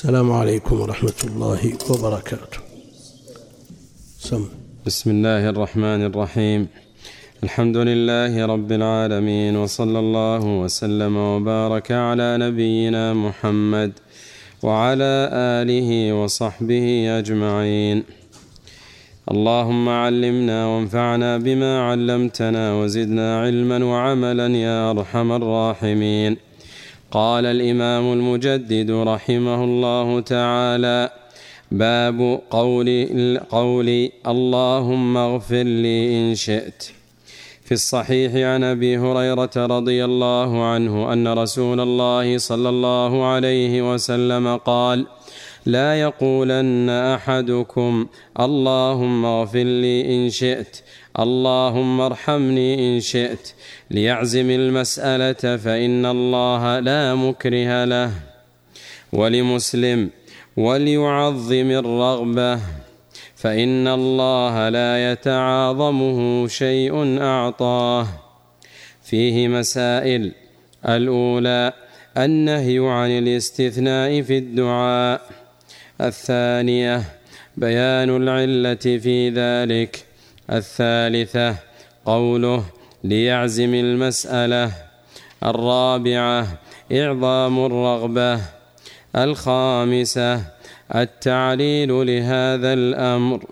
السلام عليكم ورحمة الله وبركاته. سم. بسم الله الرحمن الرحيم. الحمد لله رب العالمين وصلى الله وسلم وبارك على نبينا محمد وعلى آله وصحبه أجمعين. اللهم علمنا وانفعنا بما علمتنا وزدنا علما وعملا يا أرحم الراحمين. قال الإمام المجدد رحمه الله تعالى باب قول قول اللهم اغفر لي إن شئت. في الصحيح عن أبي هريرة رضي الله عنه أن رسول الله صلى الله عليه وسلم قال لا يقولن أحدكم اللهم اغفر لي إن شئت اللهم ارحمني إن شئت. ليعزم المسألة فإن الله لا مكره له. ولمسلم وليعظم الرغبة. فإن الله لا يتعاظمه شيء أعطاه. فيه مسائل. الأولى النهي عن الاستثناء في الدعاء. الثانية بيان العلة في ذلك. الثالثة قوله ليعزم المسألة. الرابعة إعظام الرغبة. الخامسة التعليل لهذا الأمر.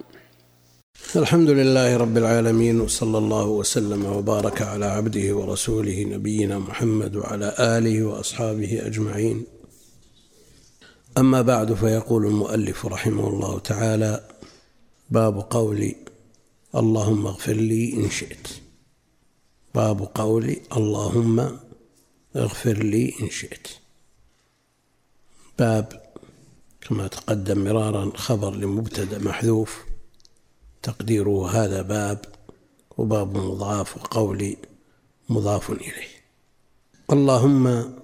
الحمد لله رب العالمين وصلى الله وسلم وبارك على عبده ورسوله نبينا محمد وعلى آله وأصحابه أجمعين. أما بعد فيقول المؤلف رحمه الله تعالى باب قول اللهم اغفر لي إن شئت. باب قول اللهم اغفر لي إن شئت. باب كما تقدم مرارا خبر لمبتدأ محذوف. تقديره هذا باب وباب مضاف وقولي مضاف إليه. اللهم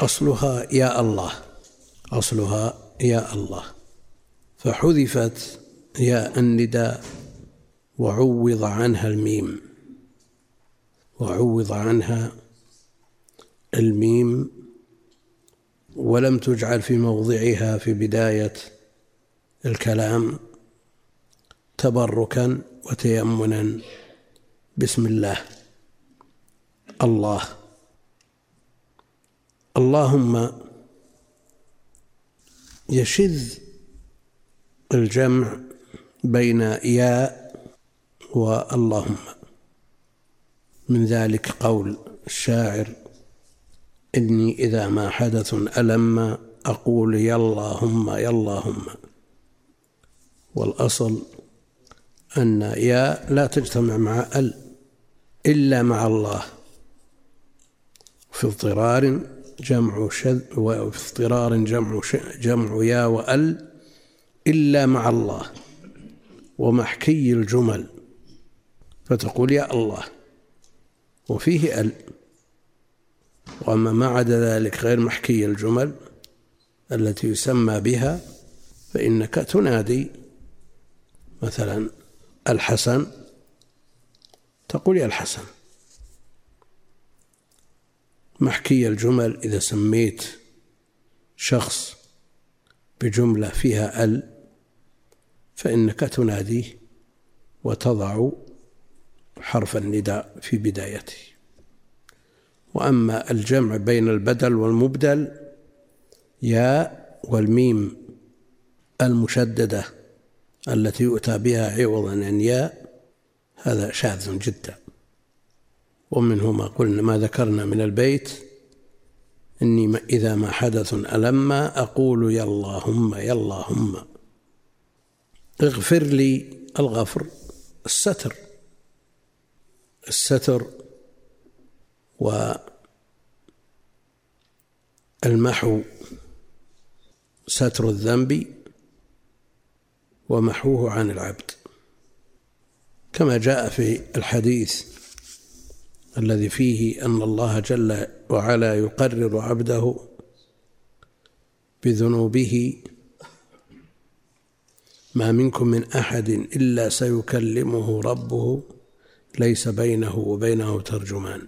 أصلها يا الله. أصلها يا الله. فحذفت ياء النداء. وعوض عنها الميم. وعوض عنها الميم ولم تجعل في موضعها في بداية الكلام تبركا وتيمنا. بسم الله. الله. اللهم يشذ الجمع بين ياء واللهم. من ذلك قول الشاعر إني إذا ما حدث ألم أقول يا اللهم يا اللهم. والأصل أن يا لا تجتمع مع ال إلا مع الله. في اضطرار جمع شذ وفي اضطرار جمع جمع يا وأل إلا مع الله. ومحكي الجمل. فتقول يا الله وفيه ال. وأما ما عدا ذلك غير محكي الجمل التي يسمى بها فإنك تنادي مثلا الحسن تقول يا الحسن. محكي الجمل إذا سميت شخص بجملة فيها ال فإنك تناديه وتضع حرف النداء في بدايته. وأما الجمع بين البدل والمبدل ياء والميم المشددة التي يؤتى بها عوضا عن ياء هذا شاذ جدا. ومنه ما قلنا ما ذكرنا من البيت إني إذا ما حدث ألما أقول يا اللهم يا اللهم. اغفر لي الغفر الستر. الستر والمحو ستر الذنب ومحوه عن العبد كما جاء في الحديث الذي فيه أن الله جل وعلا يقرر عبده بذنوبه ما منكم من أحد إلا سيكلمه ربه ليس بينه وبينه ترجمان.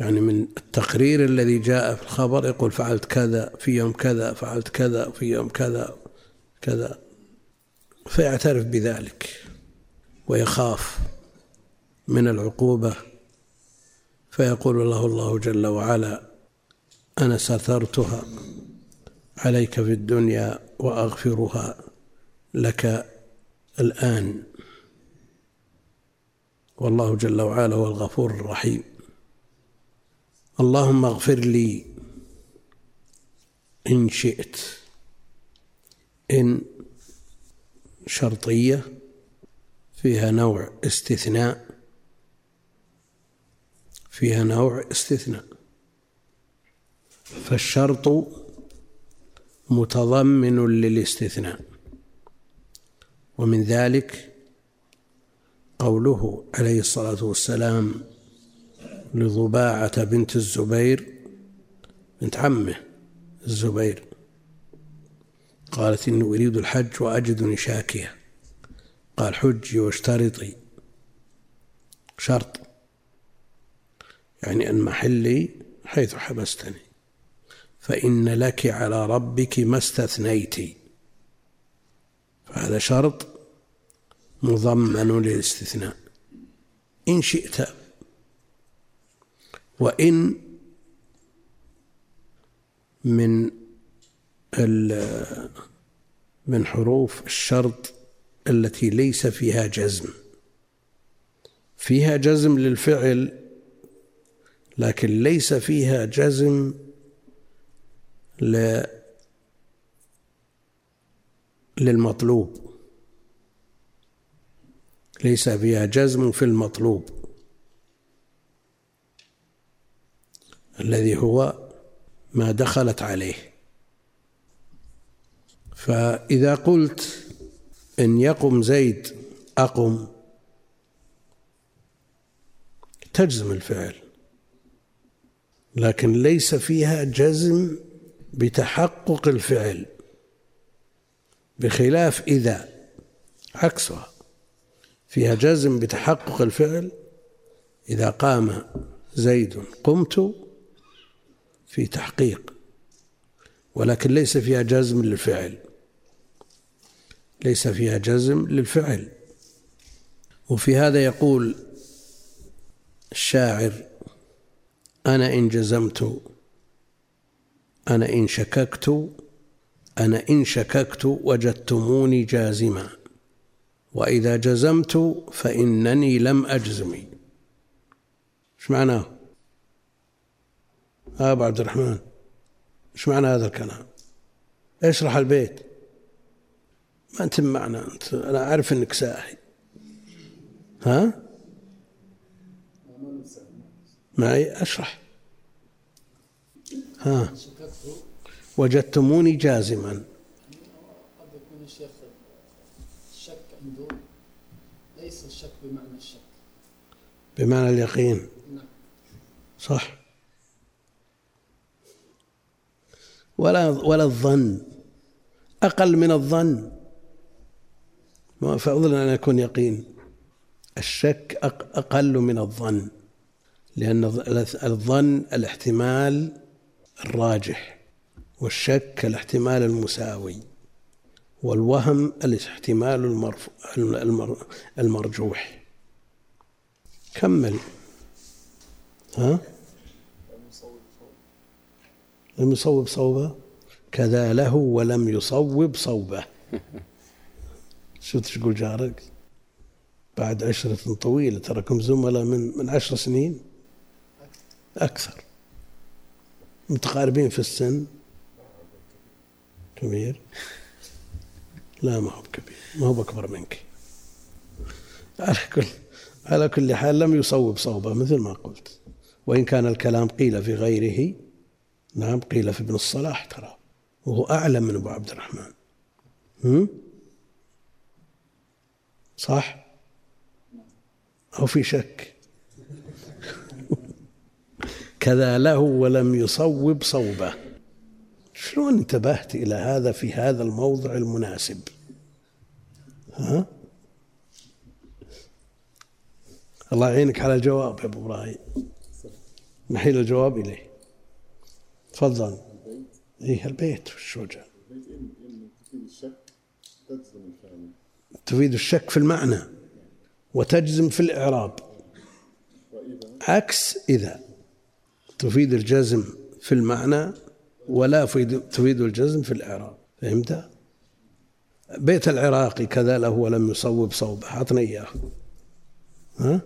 يعني من التقرير الذي جاء في الخبر يقول فعلت كذا في يوم كذا فعلت كذا في يوم كذا كذا. فيعترف بذلك ويخاف من العقوبة. فيقول له الله جل وعلا أنا سترتها عليك في الدنيا وأغفرها لك الآن. والله جل وعلا هو الغفور الرحيم. اللهم اغفر لي إن شئت إن شرطية فيها نوع استثناء فيها نوع استثناء. فالشرط متضمن للاستثناء ومن ذلك قوله عليه الصلاة والسلام لضباعة بنت الزبير بنت عمه الزبير. قالت إني أريد الحج وأجدني شاكية قال حجي واشترطي. شرط. يعني أن محلي حيث حبستني. فإن لك على ربك ما استثنيت. فهذا شرط. مضمن للاستثناء إن شئت وإن من من حروف الشرط التي ليس فيها جزم. فيها جزم للفعل لكن ليس فيها جزم للمطلوب. ليس فيها جزم في المطلوب. الذي هو ما دخلت عليه. فإذا قلت إن يقم زيد أقم تجزم الفعل. لكن ليس فيها جزم بتحقق الفعل بخلاف إذا عكسها. فيها جزم بتحقق الفعل. إذا قام زيد قمت في تحقيق ولكن ليس فيها جزم للفعل. ليس فيها جزم للفعل. وفي هذا يقول الشاعر أنا إن جزمت أنا إن شككت أنا إن شككت وجدتموني جازما. وإذا جزمت فإنني لم أجزم إيش معناه؟ أبو عبد الرحمن. إيش معنى هذا الكلام؟ اشرح البيت؟ ما أنت معنا أنت أنا أعرف أنك ساهي ها؟ معي؟ أشرح. ها. وجدتموني جازما قد يكون الشيخ الشك عنده ليس الشك بمعنى الشك بمعنى اليقين. صح. ولا ولا الظن. أقل من الظن. فضلا أن يكون يقين. الشك أقل من الظن. لأن الظن الاحتمال الراجح والشك الاحتمال المساوي والوهم الاحتمال المرجوح. كمل. ها؟ لم يصوب صوبة؟ كذا له ولم يصوب صوبة. شو تقول جارك؟ بعد عشرة طويلة تراكم زملاء من من عشر سنين؟ أكثر. متقاربين في السن؟ كبير. لا ما هو كبير ما هو أكبر منك. على كل على كل حال لم يصوب صوبة مثل ما قلت. وإن كان الكلام قيل في غيره نعم قيل في ابن الصلاح ترى وهو أعلم من أبو عبد الرحمن. هم؟ صح؟ أو في شك؟ كذا له ولم يصوب صوبة. شلون انتبهت إلى هذا في هذا الموضع المناسب؟ ها؟ الله يعينك على الجواب يا أبو إبراهيم. نحيل الجواب إليه. تفضل. إيه البيت وجه تفيد الشك في المعنى وتجزم في الإعراب. عكس إذا تفيد الجزم في المعنى ولا تفيد الجزم في الإعراب. فهمت؟ بيت العراقي كذا له ولم يصوب صوبه أعطني إياه. ها؟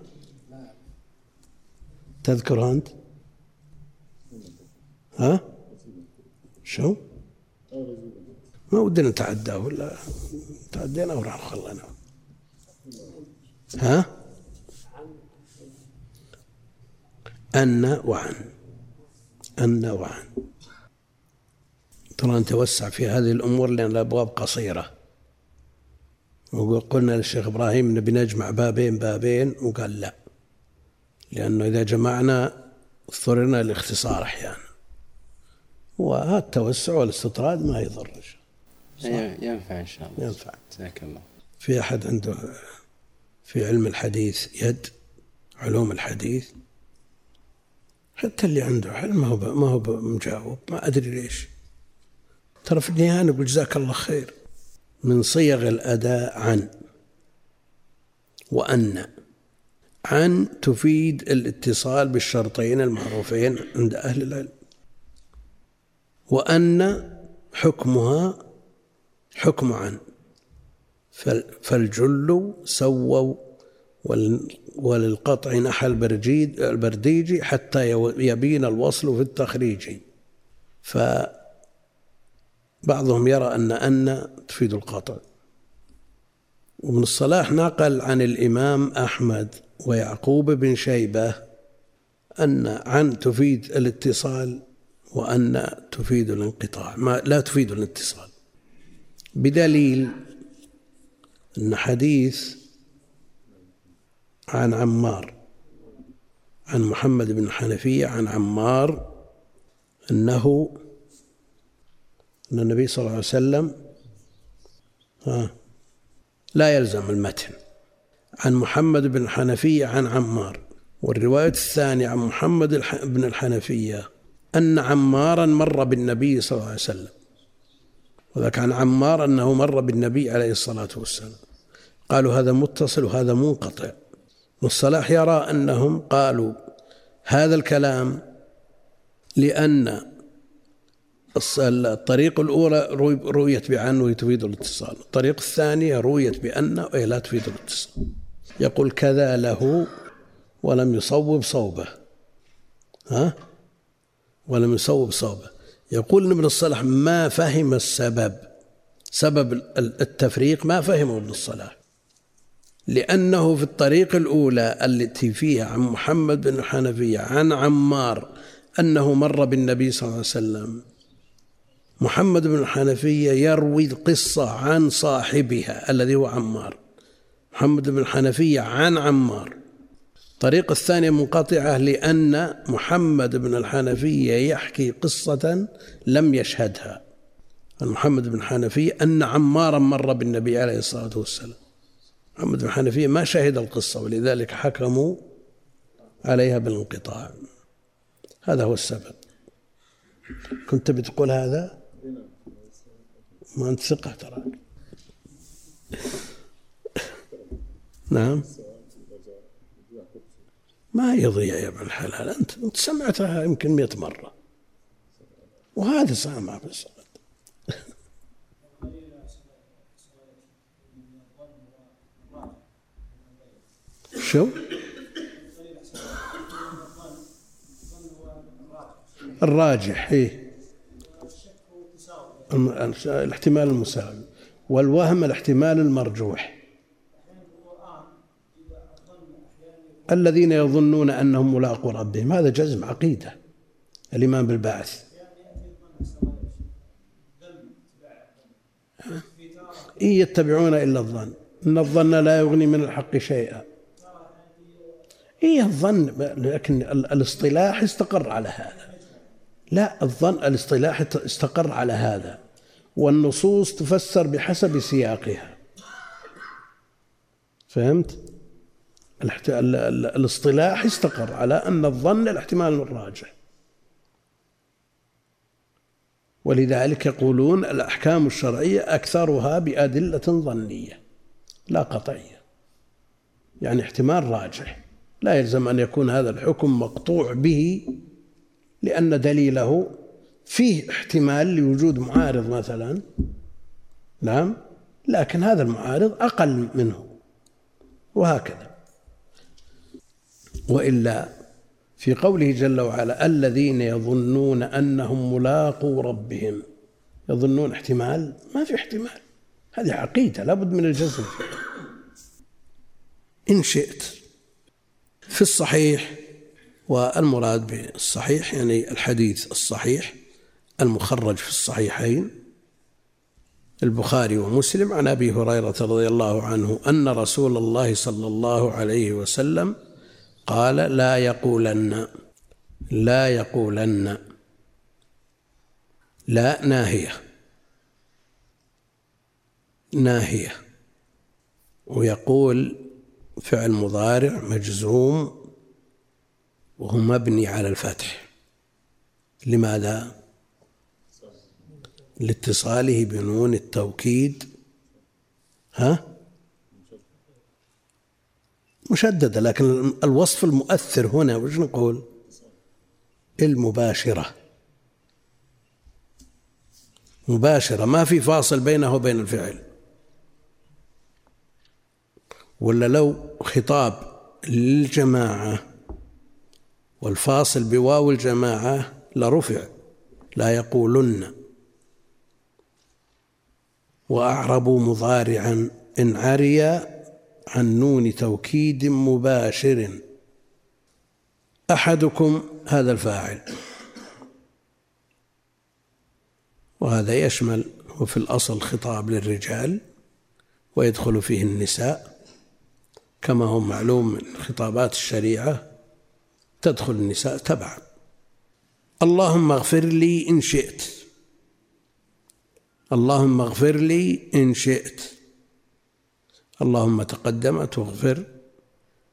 تذكر أنت؟ ها؟ شو؟ ما ودنا نتعداه ولا تعدينا وراح خلنا ها؟ أن وعن أن وعن ترى نتوسع في هذه الأمور لأن الأبواب قصيرة وقلنا للشيخ إبراهيم نبي نجمع بابين بابين وقال لا لأنه إذا جمعنا اضطررنا للاختصار أحيانا. وهذا التوسع والاستطراد ما يضر ينفع إن شاء الله. ينفع. جزاك الله. في أحد عنده في علم الحديث يد علوم الحديث؟ حتى اللي عنده علم ما هو ما هو مجاوب. ما أدري ليش. ترى في النهاية نقول جزاك الله خير. من صيغ الأداء عن وأن. عن تفيد الاتصال بالشرطين المعروفين عند أهل العلم وأن حكمها حكم عن فالجل سووا وللقطع نحى البرجيد البرديجي حتى يبين الوصل في التخريج. فبعضهم يرى أن أن تفيد القطع. وابن الصلاح نقل عن الإمام أحمد ويعقوب بن شيبة أن عن تفيد الاتصال وأن تفيد الانقطاع. ما لا تفيد الاتصال. بدليل أن حديث عن عمار عن محمد بن حنفية عن عمار أنه أن النبي صلى الله عليه وسلم ها لا يلزم المتن. عن محمد بن الحنفية عن عمار. والرواية الثانية عن محمد بن الحنفية أن عمارا مر بالنبي صلى الله عليه وسلم. وذاك عن عمار أنه مر بالنبي عليه الصلاة والسلام. قالوا هذا متصل وهذا منقطع. والصلاح يرى أنهم قالوا هذا الكلام لأن الطريق الأولى رويت بأن وتفيد الاتصال الطريق الثانية رويت بأن لا تفيد الاتصال. يقول كذا له ولم يصوب صوبه. ها؟ ولم يصوب صوبه. يقول ابن الصلاح ما فهم السبب؟ سبب التفريق ما فهمه ابن الصلاح. لأنه في الطريق الأولى التي فيها عن محمد بن الحنفية عن عمار أنه مر بالنبي صلى الله عليه وسلم محمد بن الحنفية يروي القصة عن صاحبها الذي هو عمار. محمد بن الحنفية عن عمار. الطريقة الثانية منقطعة لأن محمد بن الحنفية يحكي قصة لم يشهدها. محمد بن الحنفية أن عمارا مر بالنبي عليه الصلاة والسلام. محمد بن الحنفية ما شهد القصة ولذلك حكموا عليها بالانقطاع. هذا هو السبب. كنت بتقول هذا؟ ما أنت ثقة تراك نعم. ما يضيع يا ابن الحلال. أنت أنت سمعتها يمكن مئة مرة. وهذا سامع بس شو؟ الراجح إيه. الاحتمال المساوي والوهم الاحتمال المرجوح. الذين يظنون أنهم ملاقوا ربهم هذا جزم عقيدة الايمان بالبعث. إن يتبعون إلا الظن إن الظن لا يغني من الحق شيئا. إيه الظن لكن الاصطلاح استقر على هذا. لا الظن الاصطلاح استقر على هذا والنصوص تفسر بحسب سياقها. فهمت؟ الاصطلاح استقر على أن الظن الاحتمال الراجح. ولذلك يقولون الأحكام الشرعية أكثرها بأدلة ظنية لا قطعية. يعني احتمال راجح لا يلزم أن يكون هذا الحكم مقطوع به لأن دليله فيه احتمال لوجود معارض مثلا. نعم. لكن هذا المعارض أقل منه. وهكذا. وإلا في قوله جل وعلا الذين يظنون أنهم ملاقو ربهم. يظنون احتمال؟ ما في احتمال. هذه عقيدة لابد من الجزم إن شئت في الصحيح والمراد بالصحيح يعني الحديث الصحيح المخرج في الصحيحين البخاري ومسلم. عن أبي هريرة رضي الله عنه أن رسول الله صلى الله عليه وسلم قال لا يقولن لا يقولن لا ناهية ناهية. ويقول فعل مضارع مجزوم وهو مبني على الفتح لماذا؟ لاتصاله بنون التوكيد. ها؟ مشددة لكن الوصف المؤثر هنا وش نقول؟ المباشرة. مباشرة ما في فاصل بينه وبين الفعل. ولا لو خطاب للجماعة والفاصل بواو الجماعة لرفع لا يقولن. وأعربوا مضارعا إن عري عن نون توكيد مباشر. أحدكم هذا الفاعل. وهذا يشمل وفي الأصل خطاب للرجال ويدخل فيه النساء. كما هو معلوم من خطابات الشريعة تدخل النساء تبعا. اللهم اغفر لي إن شئت. اللهم اغفر لي إن شئت. اللهم تقدمت واغفر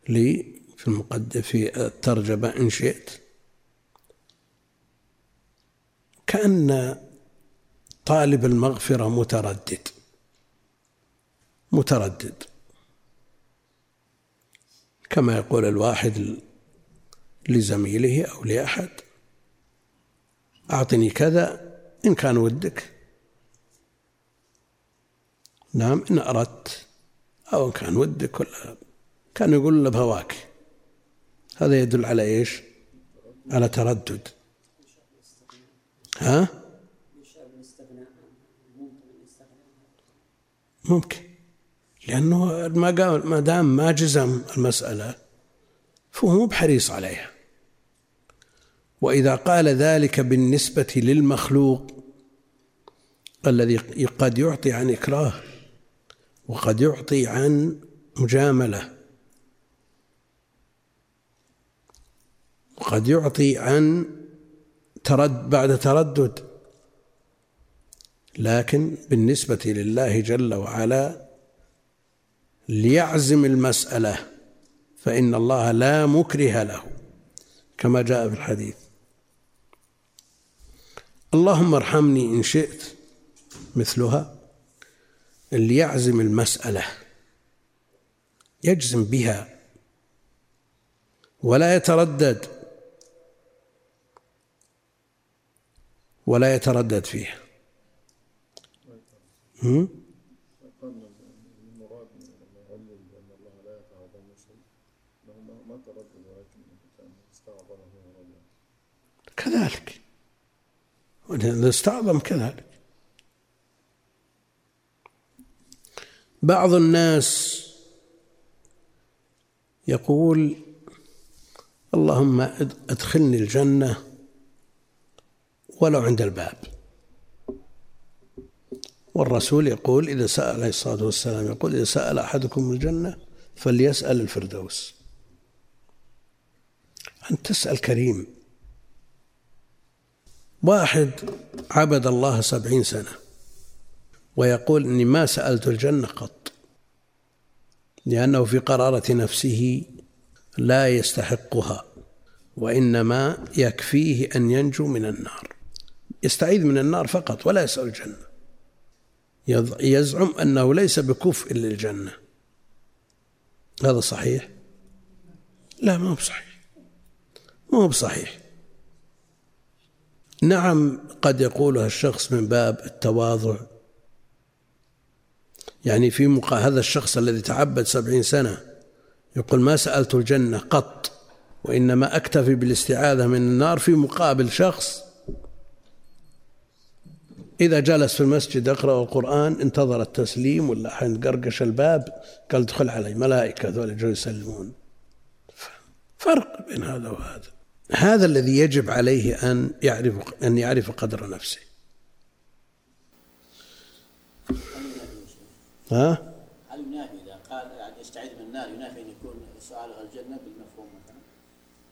لي في المقدم في الترجمة إن شئت. كأن طالب المغفرة متردد. متردد. كما يقول الواحد لزميله أو لأحد. أعطني كذا إن كان ودك. نعم إن أردت أو إن كان ودك ولا كان يقول له بهواك هذا يدل على إيش؟ على تردد. ها؟ ممكن. لأنه ما دام ما جزم المسألة فهو مو بحريص عليها. وإذا قال ذلك بالنسبة للمخلوق الذي قد يعطي عن إكراه وقد يعطي عن مجاملة وقد يعطي عن ترد بعد تردد لكن بالنسبة لله جل وعلا ليعزم المسألة فإن الله لا مكره له كما جاء في الحديث. اللهم ارحمني إن شئت مثلها اللي يعزم المسألة يجزم بها ولا يتردد ولا يتردد فيها. كذلك. استعظم كذلك. بعض الناس يقول اللهم أدخلني الجنة ولو عند الباب. والرسول يقول إذا سأل عليه الصلاة والسلام يقول إذا سأل أحدكم الجنة فليسأل الفردوس. أن تسأل كريم. واحد عبد الله سبعين سنة ويقول إني ما سألت الجنة قط لأنه في قرارة نفسه لا يستحقها وإنما يكفيه أن ينجو من النار يستعيذ من النار فقط ولا يسأل الجنة يزعم أنه ليس بكفء للجنة. هذا صحيح؟ لا ما هو بصحيح ما هو بصحيح. نعم قد يقولها الشخص من باب التواضع. يعني في مقا هذا الشخص الذي تعبد سبعين سنة يقول ما سألت الجنة قط وإنما أكتفي بالاستعاذة من النار في مقابل شخص. إذا جلس في المسجد يقرأ القرآن انتظر التسليم ولا حين قرقش الباب قال ادخل علي ملائكة ذول جو يسلمون. فرق بين هذا وهذا. هذا الذي يجب عليه أن يعرف أن يعرف قدر نفسه ها؟ هل ينافي إذا قال يعني يستعيذ من النار ينافي أن يكون سؤاله الجنة بالمفهوم مثلا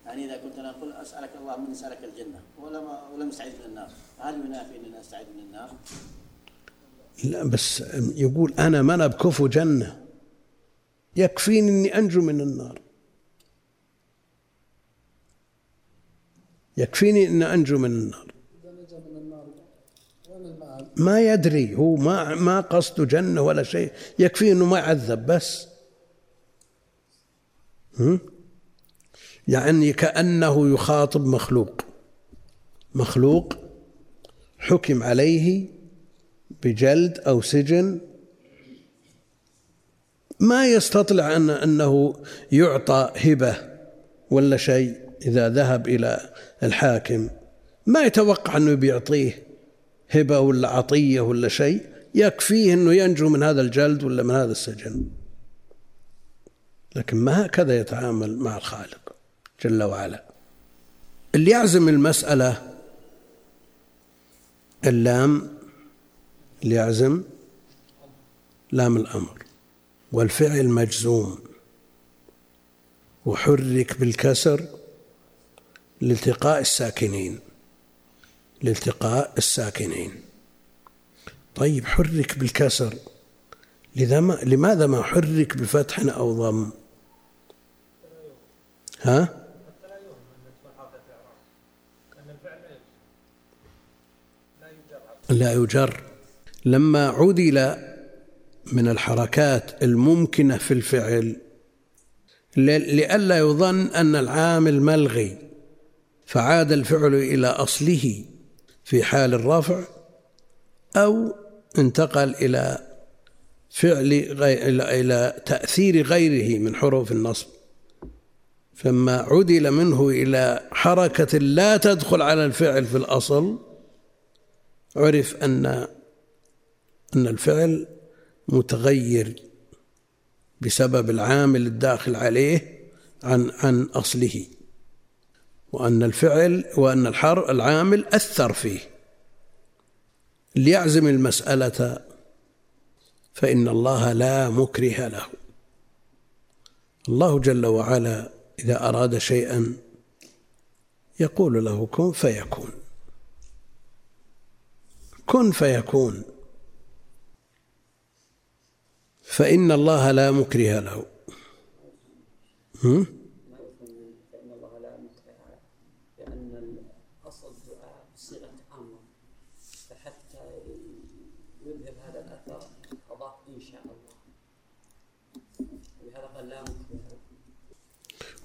يعني إذا كنت أنا أقول أسألك الله من سألك الجنة ولم ولم أستعيذ من النار هل ينافي أن أنا أستعيذ من النار؟ لا بس يقول أنا من بكفو جنة يكفيني أني أنجو من النار يكفيني أن أنجو من النار. ما يدري هو ما ما قصده جنة ولا شيء يكفي أنه ما يعذب بس. يعني كأنه يخاطب مخلوق. مخلوق حكم عليه بجلد أو سجن. ما يستطلع أن أنه يعطى هبة ولا شيء. إذا ذهب إلى الحاكم ما يتوقع أنه بيعطيه هبة ولا عطية ولا شيء يكفيه أنه ينجو من هذا الجلد ولا من هذا السجن. لكن ما هكذا يتعامل مع الخالق جل وعلا. اللي يعزم المسألة اللام اللي يعزم لام الأمر والفعل مجزوم وحرك بالكسر لالتقاء الساكنين. لالتقاء الساكنين. طيب حرك بالكسر. لذا ما لماذا ما حرك بفتح أو ضم؟ ها؟ لا يجر. لما عدل من الحركات الممكنة في الفعل لئلا يظن أن العامل ملغي. فعاد الفعل إلى أصله في حال الرفع أو انتقل إلى فعل إلى تأثير غيره من حروف النصب. فما عدل منه إلى حركة لا تدخل على الفعل في الأصل عرف أن أن الفعل متغير بسبب العامل الداخل عليه عن عن أصله. وأن الفعل وأن الحر العامل أثر فيه. ليعزم المسألة فإن الله لا مكره له. الله جل وعلا إذا أراد شيئا يقول له كن فيكون. كن فيكون. فإن الله لا مكره له. هم؟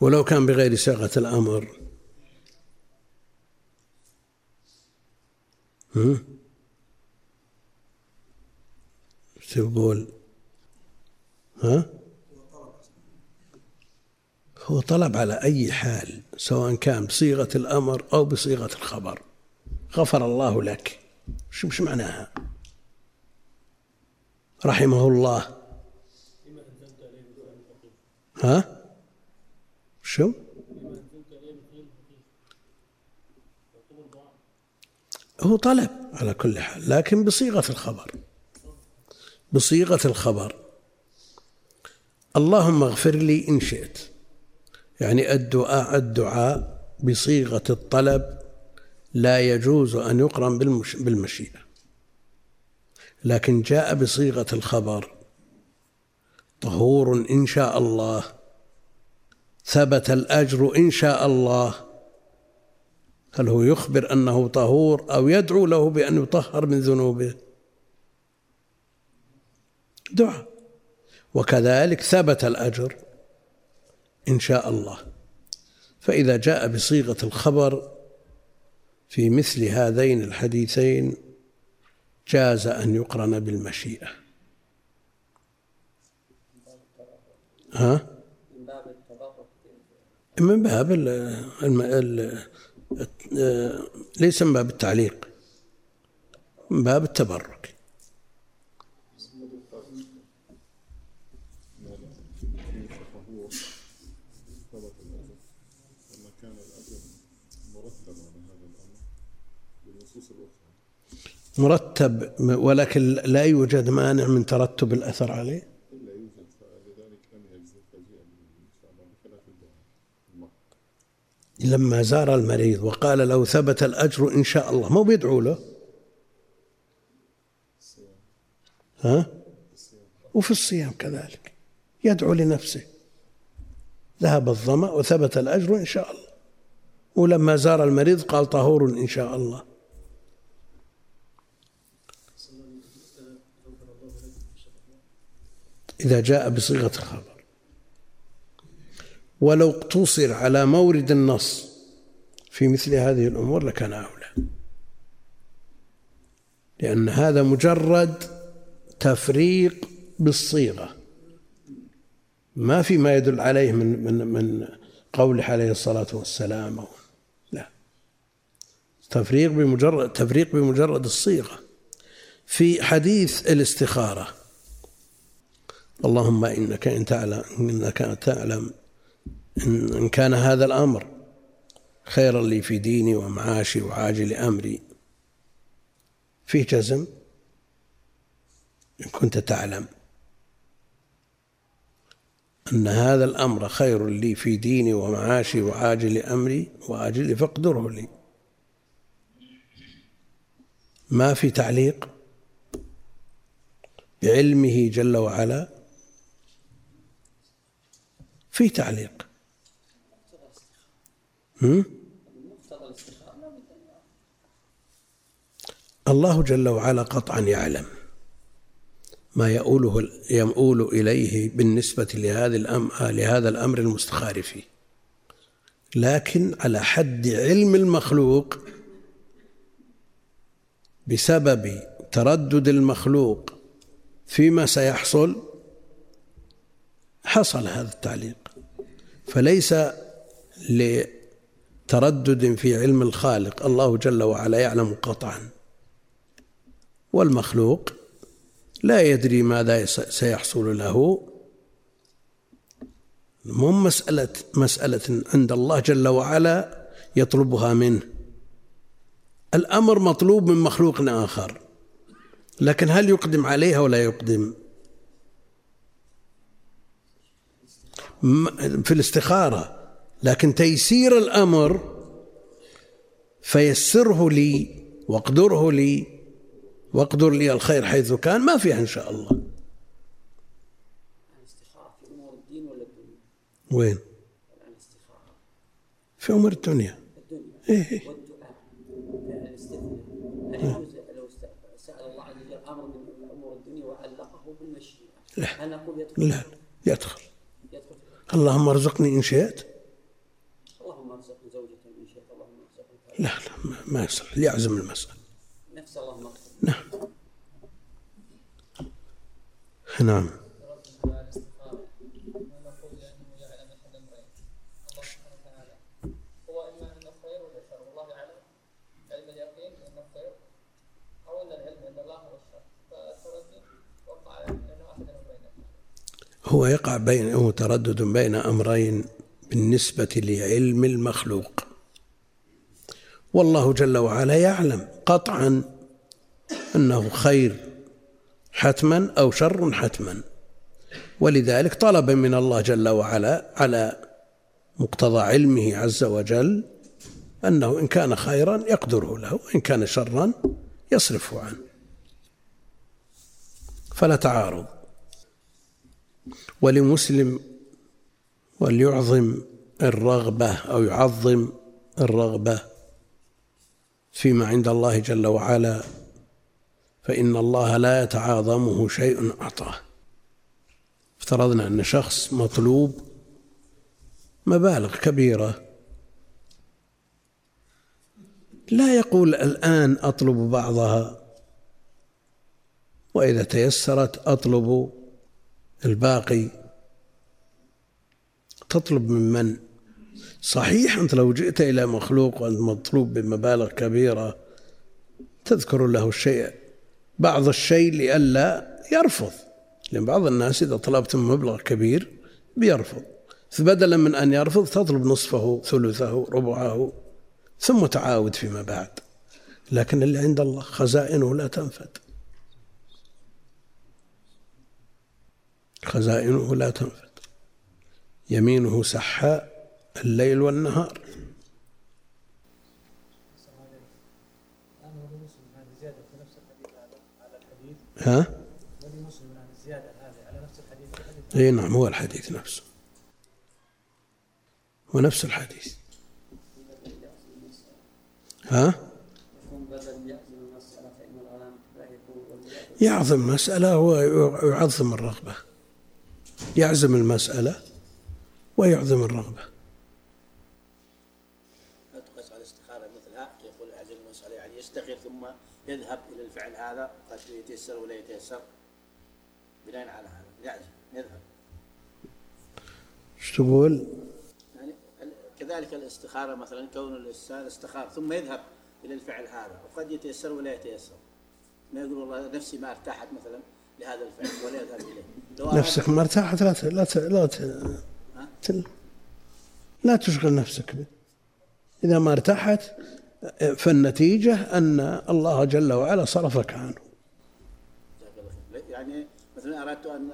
ولو كان بغير صيغة الأمر. تقول؟ ها؟ هو طلب على أي حال سواء كان بصيغة الأمر أو بصيغة الخبر. غفر الله لك. شو مش معناها؟ رحمه الله. ها؟ شو؟ هو طلب على كل حال لكن بصيغة الخبر. بصيغة الخبر. اللهم اغفر لي إن شئت. يعني الدعاء الدعاء بصيغة الطلب لا يجوز أن يقرن بالمشيئة. لكن جاء بصيغة الخبر طهور إن شاء الله. ثبت الأجر إن شاء الله. هل هو يخبر أنه طهور أو يدعو له بأن يطهر من ذنوبه؟ دعاء. وكذلك ثبت الأجر إن شاء الله. فإذا جاء بصيغة الخبر في مثل هذين الحديثين جاز أن يقرن بالمشيئة. ها؟ من باب ال ال ليس من باب التعليق من باب التبرك. مرتب ولكن لا يوجد مانع من ترتب الأثر عليه. لما زار المريض وقال لو ثبت الأجر إن شاء الله مو بيدعو له؟ ها؟ وفي الصيام كذلك يدعو لنفسه. ذهب الظمأ وثبت الأجر إن شاء الله. ولما زار المريض قال طهور إن شاء الله. إذا جاء بصيغة الخبر. ولو اقتصر على مورد النص في مثل هذه الأمور لكان أولى. لأن هذا مجرد تفريق بالصيغة. ما في ما يدل عليه من من من قوله عليه الصلاة والسلام لا. تفريق بمجرد تفريق بمجرد الصيغة. في حديث الاستخارة. اللهم إنك إن تعلم إنك تعلم إن كان هذا الأمر خيرا لي في ديني ومعاشي وعاجل أمري فيه جزم؟ إن كنت تعلم أن هذا الأمر خير لي في ديني ومعاشي وعاجل أمري وآجل فاقدره لي. ما في تعليق؟ بعلمه جل وعلا؟ في تعليق. الله جل وعلا قطعا يعلم ما يؤوله يؤول إليه بالنسبة لهذا الأمر لهذا الأمر المستخار فيه. لكن على حد علم المخلوق بسبب تردد المخلوق فيما سيحصل حصل هذا التعليق. فليس لتردد في علم الخالق. الله جل وعلا يعلم قطعا. والمخلوق لا يدري ماذا سيحصل له. مو مسألة مسألة عند الله جل وعلا يطلبها منه. الأمر مطلوب من مخلوق آخر. لكن هل يقدم عليها ولا يقدم؟ في الاستخارة. لكن تيسير الأمر فيسره لي واقدره لي واقدر لي الخير حيث كان ما فيها إن شاء الله؟ وين؟ في أمور الدنيا الدنيا إيه, لا؟ لا يدخل اللهم ارزقني إن شئت اللهم ارزقني زوجة من شئت اللهم ارزقني لا لا ما- يصلح يعزم المسألة. نفس اغفر نعم. نعم. امرين الله هو الله يقع بين هو تردد بين أمرين بالنسبة لعلم المخلوق. والله جل وعلا يعلم. قطعا أنه خير حتما أو شر حتما. ولذلك طلب من الله جل وعلا على مقتضى علمه عز وجل أنه إن كان خيرا يقدره له وإن كان شرا يصرفه عنه. فلا تعارض. ولمسلم وليعظم الرغبة أو يعظم الرغبة فيما عند الله جل وعلا فإن الله لا يتعاظمه شيء أعطاه. افترضنا أن شخص مطلوب مبالغ كبيرة. لا يقول الآن أطلب بعضها وإذا تيسرت أطلب الباقي. تطلب من من؟ صحيح أنت لو جئت إلى مخلوق وأنت مطلوب بمبالغ كبيرة تذكر له الشيء. بعض الشيء لئلا يرفض. لأن بعض الناس إذا طلبت مبلغ كبير بيرفض. فبدلا من أن يرفض تطلب نصفه ثلثه ربعه ثم تعاود فيما بعد. لكن اللي عند الله خزائنه لا تنفد. خزائنه لا تنفد. يمينه سحاء. الليل والنهار. ها؟ اي نعم هو الحديث نفسه. هو نفس الحديث. ها؟ يعظم المسألة ويعظم الرغبة. يعزم المسألة ويعظم الرغبة لا تقيس على الاستخارة مثلها يقول أعجل المسألة يعني يستخير ثم يذهب إلى الفعل هذا قد يتيسر ولا يتيسر؟ بناء على هذا يعزم يذهب. إيش تقول؟ يعني كذلك الاستخارة مثلا كون الإنسان استخار ثم يذهب إلى الفعل هذا وقد يتيسر ولا يتيسر؟ ما يقول والله نفسي ما ارتاحت مثلا لهذا الفعل ولا يذهب إليه. نفسك ما ارتاحت لا ت- لا ت- لا ت- لا تشغل نفسك به إذا ما ارتاحت فالنتيجة أن الله جل وعلا صرفك عنه. يعني مثلا أردت أن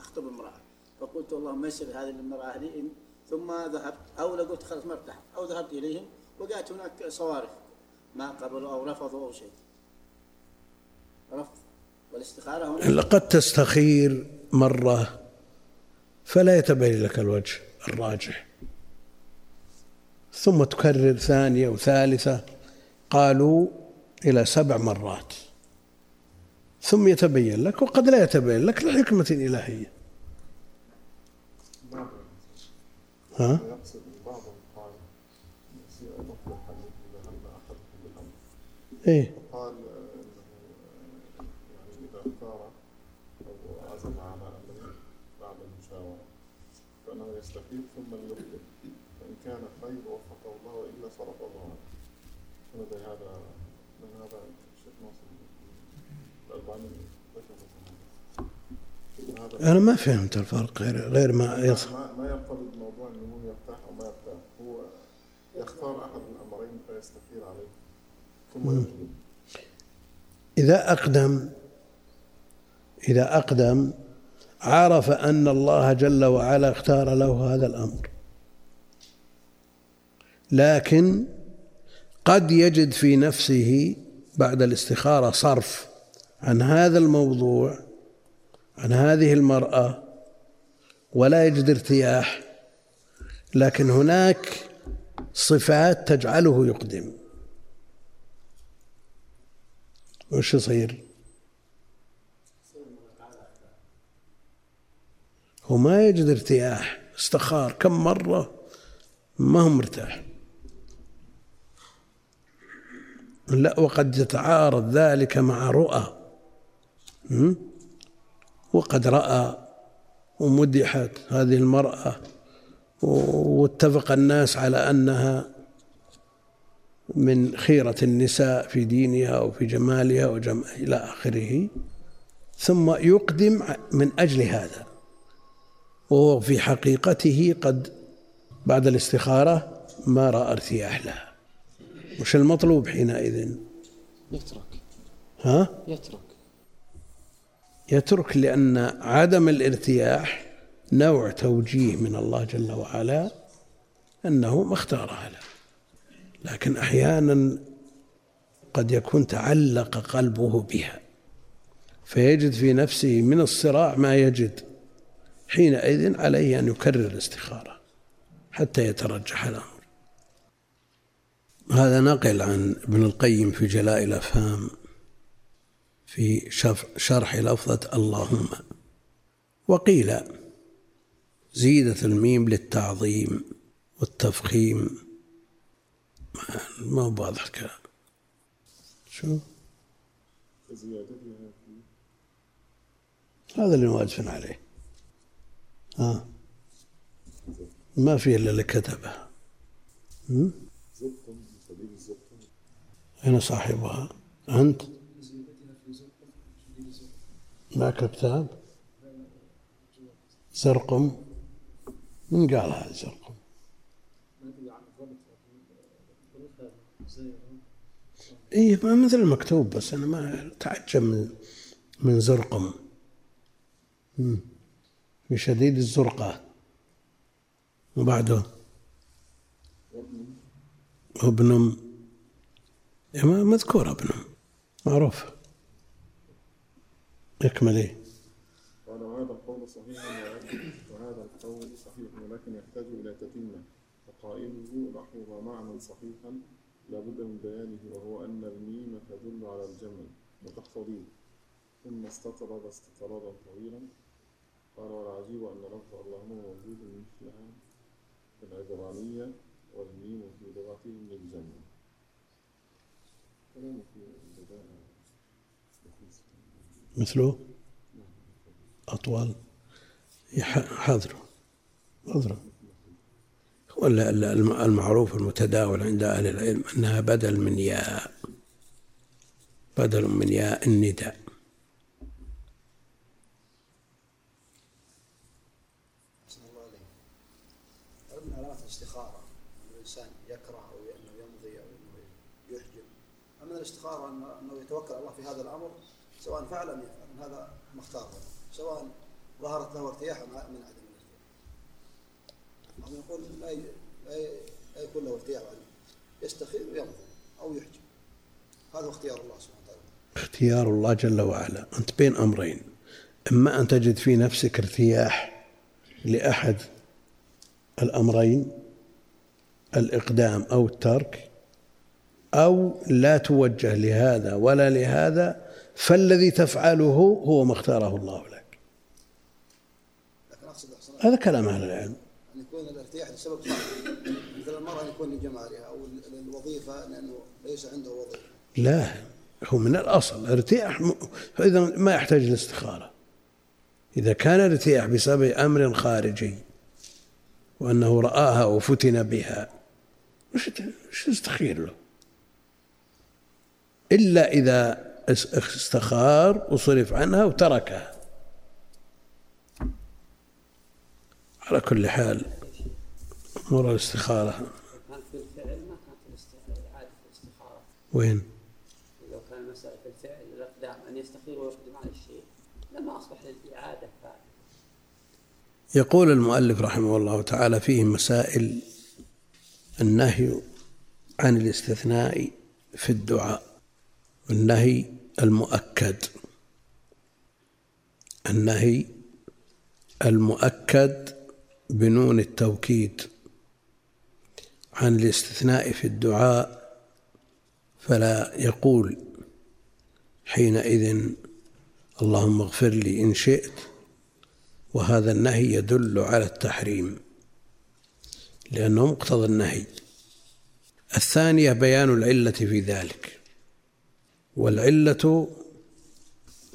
أخطب امرأة فقلت اللهم يسر هذه المرأة لي إن- ثم ذهبت أو لو قلت خلاص ما ارتحت أو ذهبت إليهم وجاءت هناك صوارف ما قبلوا أو رفضوا أو شيء. رفض. والاستخارة هنا؟ قد تستخير مرة فلا يتبين لك الوجه الراجح. ثم تكرر ثانية وثالثة. قالوا إلى سبع مرات. ثم يتبين لك وقد لا يتبين لك لحكمة إلهية. ها؟ يقصد بعضهم قال يصير نقل الحديث اذا هم احدكم بالامر إيه قال آه، انه يعني اذا اختار أو عزم على أمر بعد المشاوره فانه يستفيد ثم يقبل فان كان خير وفقه الله والا صرف الله عنه فلدي هذا من هذا الشيخ ناصر أنا ما فهمت الفرق غير غير ما يص... ما بموضوع إنه هو يرتاح أو ما يرتاح. هو يختار أحد الأمرين فيستخير عليه. ثم إذا أقدم إذا أقدم عرف أن الله جل وعلا اختار له هذا الأمر. لكن قد يجد في نفسه بعد الاستخارة صرف عن هذا الموضوع عن هذه المرأة ولا يجد ارتياح لكن هناك صفات تجعله يقدم وش يصير؟ هو ما يجد ارتياح استخار كم مرة ما هو مرتاح لا وقد يتعارض ذلك مع رؤى? وقد رأى ومدحت هذه المرأة واتفق الناس على أنها من خيرة النساء في دينها وفي جمالها وجم إلى آخره ثم يقدم من أجل هذا وهو في حقيقته قد بعد الاستخارة ما رأى ارتياح لها وش المطلوب حينئذ؟ يترك. ها؟ يترك. يترك لأن عدم الارتياح نوع توجيه من الله جل وعلا أنه ما اختارها له لكن أحيانا قد يكون تعلق قلبه بها فيجد في نفسه من الصراع ما يجد حينئذ عليه أن يكرر الاستخارة حتى يترجح الأمر. هذا نقل عن ابن القيم في جلاء الأفهام في شرح لفظة اللهم. وقيل زيدت الميم للتعظيم والتفخيم. ما هو واضح الكلام شو؟ هذا اللي واقفين عليه. ها؟ ما في إلا اللي كتبها هم؟ أين صاحبها؟ أنت؟ معك كتاب؟ زرقم؟ من قال هذا زرقم؟ إيه ما مثل المكتوب بس أنا ما تعجب من من زرقم. في شديد الزرقة وبعده ابن إيه، ما مذكور ابن معروف. اكمل إيه؟ قال وهذا القول صحيح وهذا القول صحيح ولكن يحتاج إلى تتمة وقائله لحظ معنى صحيحا لابد من بيانه وهو أن الميم تدل على الجمع وتقتضيه. ثم استطرد استطرادا طويلا. قال والعجيب أن لفظ اللهم موجود مثلها في العبرانية والميم في لغتهم للجمع كلام في البداية رخيص. مثله؟ أطول ال- الم- المعروف المتداول عند أهل العلم أنها بدل من ياء. بدل من ياء النداء أحسن الله عليك. هل من علامات الاستخارة أن الإنسان يكره أو أنه يمضي أو أنه يحجم؟ أم من الاستخارة أنه أنه يتوكل على الله في هذا الأمر سواء فعل أم يفعل هذا مختار. سواء ظهرت له ارتياح من عدم الارتياح. بعضهم يقول لا لا لا يكون له ارتياح وعدم. يستخير ويمضي أو يحجم. هذا اختيار الله سبحانه وتعالى. اختيار الله جل وعلا أنت بين أمرين إما أن تجد في نفسك ارتياح لأحد الأمرين الإقدام أو الترك أو لا توجه لهذا ولا لهذا فالذي تفعله هو ما اختاره الله لك. هذا كلام أهل العلم. أن يكون الارتياح لسبب خارجي مثل المرأة أن يكون لجمالها أو للوظيفة لأنه ليس عنده وظيفة. لا هو من الأصل. ارتياح م- إذا ما يحتاج الاستخارة. إذا كان ارتياح بسبب أمر خارجي وأنه رآها وفتن بها وش تستخير له. إلا إذا استخار وصرف عنها وتركها. على كل حال أمور الاستخارة. وين؟ لو كان الفعل أن يستخير ويقدم على الشيء لما أصبح للإعادة يقول المؤلف رحمه الله تعالى فيه مسائل النهي عن الاستثناء في الدعاء. النهي المؤكد. النهي المؤكد بنون التوكيد عن الاستثناء في الدعاء فلا يقول حينئذ اللهم اغفر لي إن شئت وهذا النهي يدل على التحريم لأنه مقتضى النهي. الثانية بيان العلة في ذلك. والعلة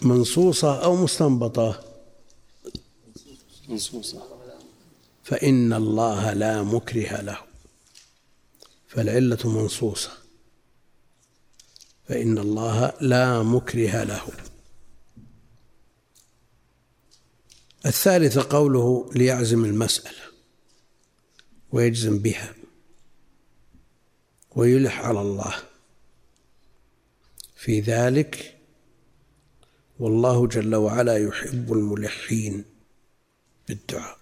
منصوصة أو مستنبطة. منصوصة. فإن الله لا مكره له. فالعلة منصوصة. فإن الله لا مكره له. الثالث قوله ليعزم المسألة ويجزم بها ويلح على الله. في ذلك والله جل وعلا يحب الملحين. بالدعاء.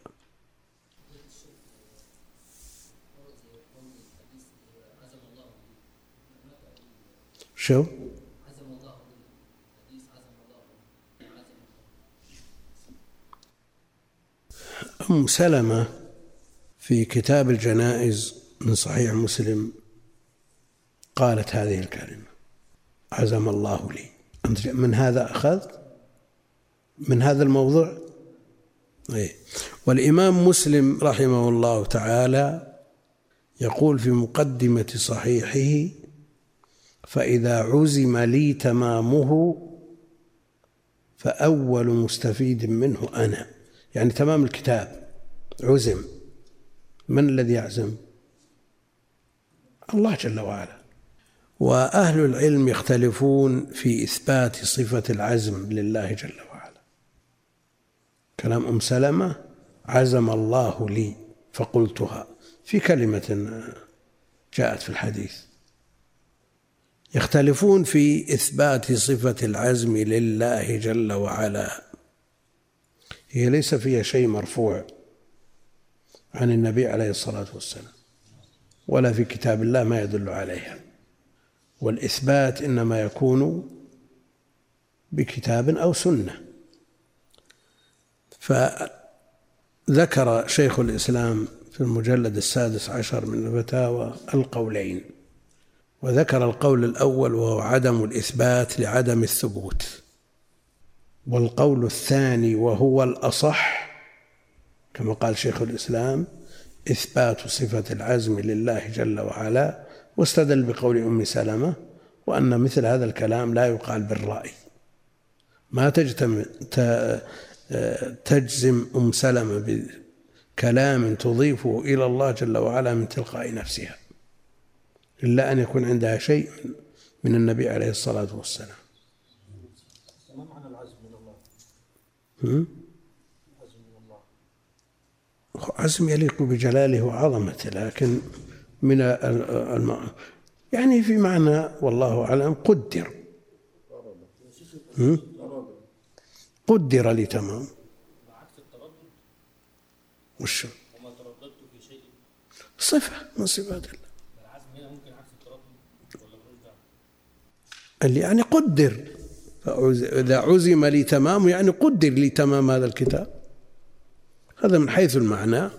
شو؟ أم سلمة في كتاب الجنائز من صحيح مسلم قالت هذه الكلمة. عزم الله لي. أنت من هذا أخذت؟ من هذا الموضوع؟ أي والإمام مسلم رحمه الله تعالى يقول في مقدمة صحيحه فإذا عزم لي تمامه فأول مستفيد منه أنا. يعني تمام الكتاب عزم. من الذي يعزم؟ الله جل وعلا. وأهل العلم يختلفون في إثبات صفة العزم لله جل وعلا. كلام أم سلمة عزم الله لي فقلتها في كلمة جاءت في الحديث. يختلفون في إثبات صفة العزم لله جل وعلا. هي ليس فيها شيء مرفوع عن النبي عليه الصلاة والسلام ولا في كتاب الله ما يدل عليها. والإثبات إنما يكون بكتاب أو سنة. فذكر شيخ الإسلام في المجلد السادس عشر من الفتاوى القولين وذكر القول الأول وهو عدم الإثبات لعدم الثبوت والقول الثاني وهو الأصح كما قال شيخ الإسلام إثبات صفة العزم لله جل وعلا واستدل بقول أم سلمة وأن مثل هذا الكلام لا يقال بالرأي ما تجتمع تجزم أم سلمة بكلام تضيفه إلى الله جل وعلا من تلقاء نفسها إلا أن يكون عندها شيء من النبي عليه الصلاة والسلام ما معنى العزم من الله؟ من الله عزم يليق بجلاله وعظمته لكن من الم... يعني في معنى والله أعلم قدر؟ قدر لي تمام عكس التردد وش؟ وما ترددت في شيء صفة من صفات الله. العزم هنا ممكن عكس التردد ولا يعني قدر. إذا عزم لي تمام يعني قدر لي تمام هذا الكتاب. هذا من حيث المعنى.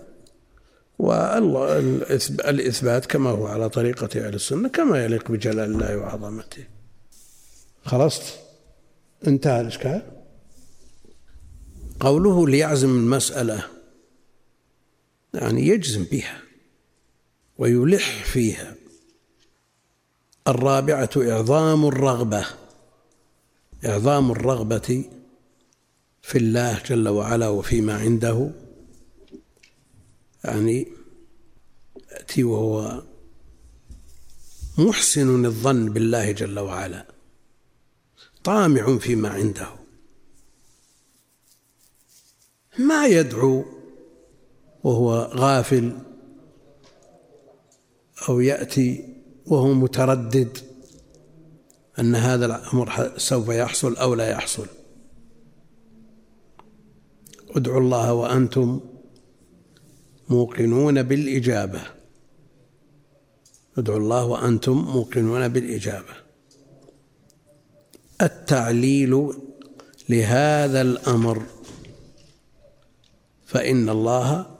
والله الإثب- الإثبات كما هو على طريقة أهل السنة كما يليق بجلال الله وعظمته. خلصت انتهى الإشكال؟ قوله ليعزم المسألة يعني يجزم بها ويلح فيها. الرابعة إعظام الرغبة. إعظام الرغبة في الله جل وعلا وفيما عنده. يعني يأتي وهو محسن الظن بالله جل وعلا طامع فيما عنده. ما يدعو وهو غافل أو يأتي وهو متردد أن هذا الأمر سوف يحصل أو لا يحصل. ادعوا الله وأنتم موقنون بالإجابة. ادعوا الله وأنتم موقنون بالإجابة. التعليل لهذا الأمر. فإن الله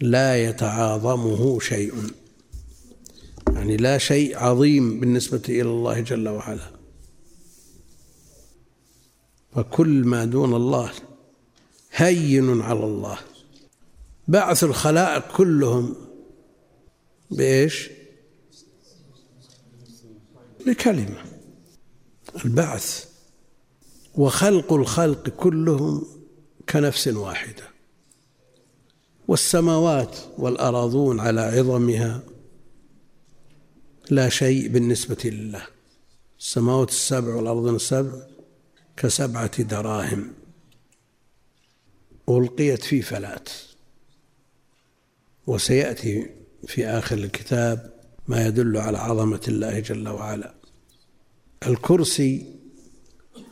لا يتعاظمه شيء. يعني لا شيء عظيم بالنسبة إلى الله جل وعلا. فكل ما دون الله هين على الله. بعث الخلائق كلهم بإيش؟ بكلمة البعث وخلق الخلق كلهم كنفس واحدة. والسماوات والأراضون على عظمها لا شيء بالنسبة لله. السماوات السبع والأرض السبع كسبعة دراهم. ألقيت في فلات. وسيأتي في آخر الكتاب ما يدل على عظمة الله جل وعلا. الكرسي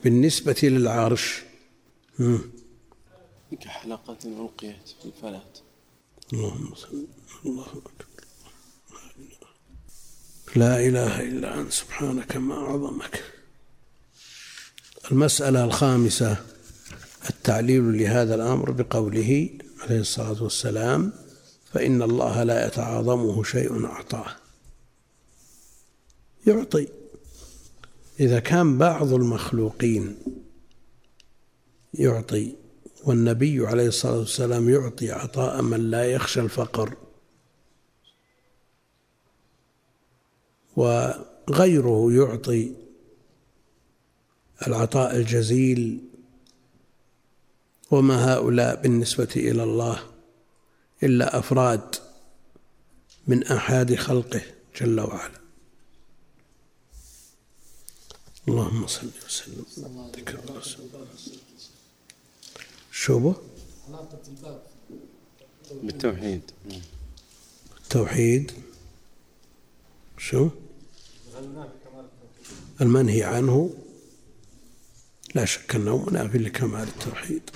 بالنسبة للعرش. كحلقة ألقيت في الفلات اللهم صل الله. أكبر لا إله إلا أنت سبحانك ما أعظمك. المسألة الخامسة التعليل لهذا الأمر بقوله عليه الصلاة والسلام فإن الله لا يتعاظمه شيء أعطاه. يعطي. إذا كان بعض المخلوقين يعطي والنبي عليه الصلاة والسلام يعطي عطاء من لا يخشى الفقر وغيره يعطي العطاء الجزيل وما هؤلاء بالنسبة إلى الله. إلا أفراد من أحد خلقه جل وعلا. اللهم صل وسلم. ورسولك شوبة؟ بالتوحيد. التوحيد شو؟ المنهي عنه. لا شك أنه منافي لكمال التوحيد.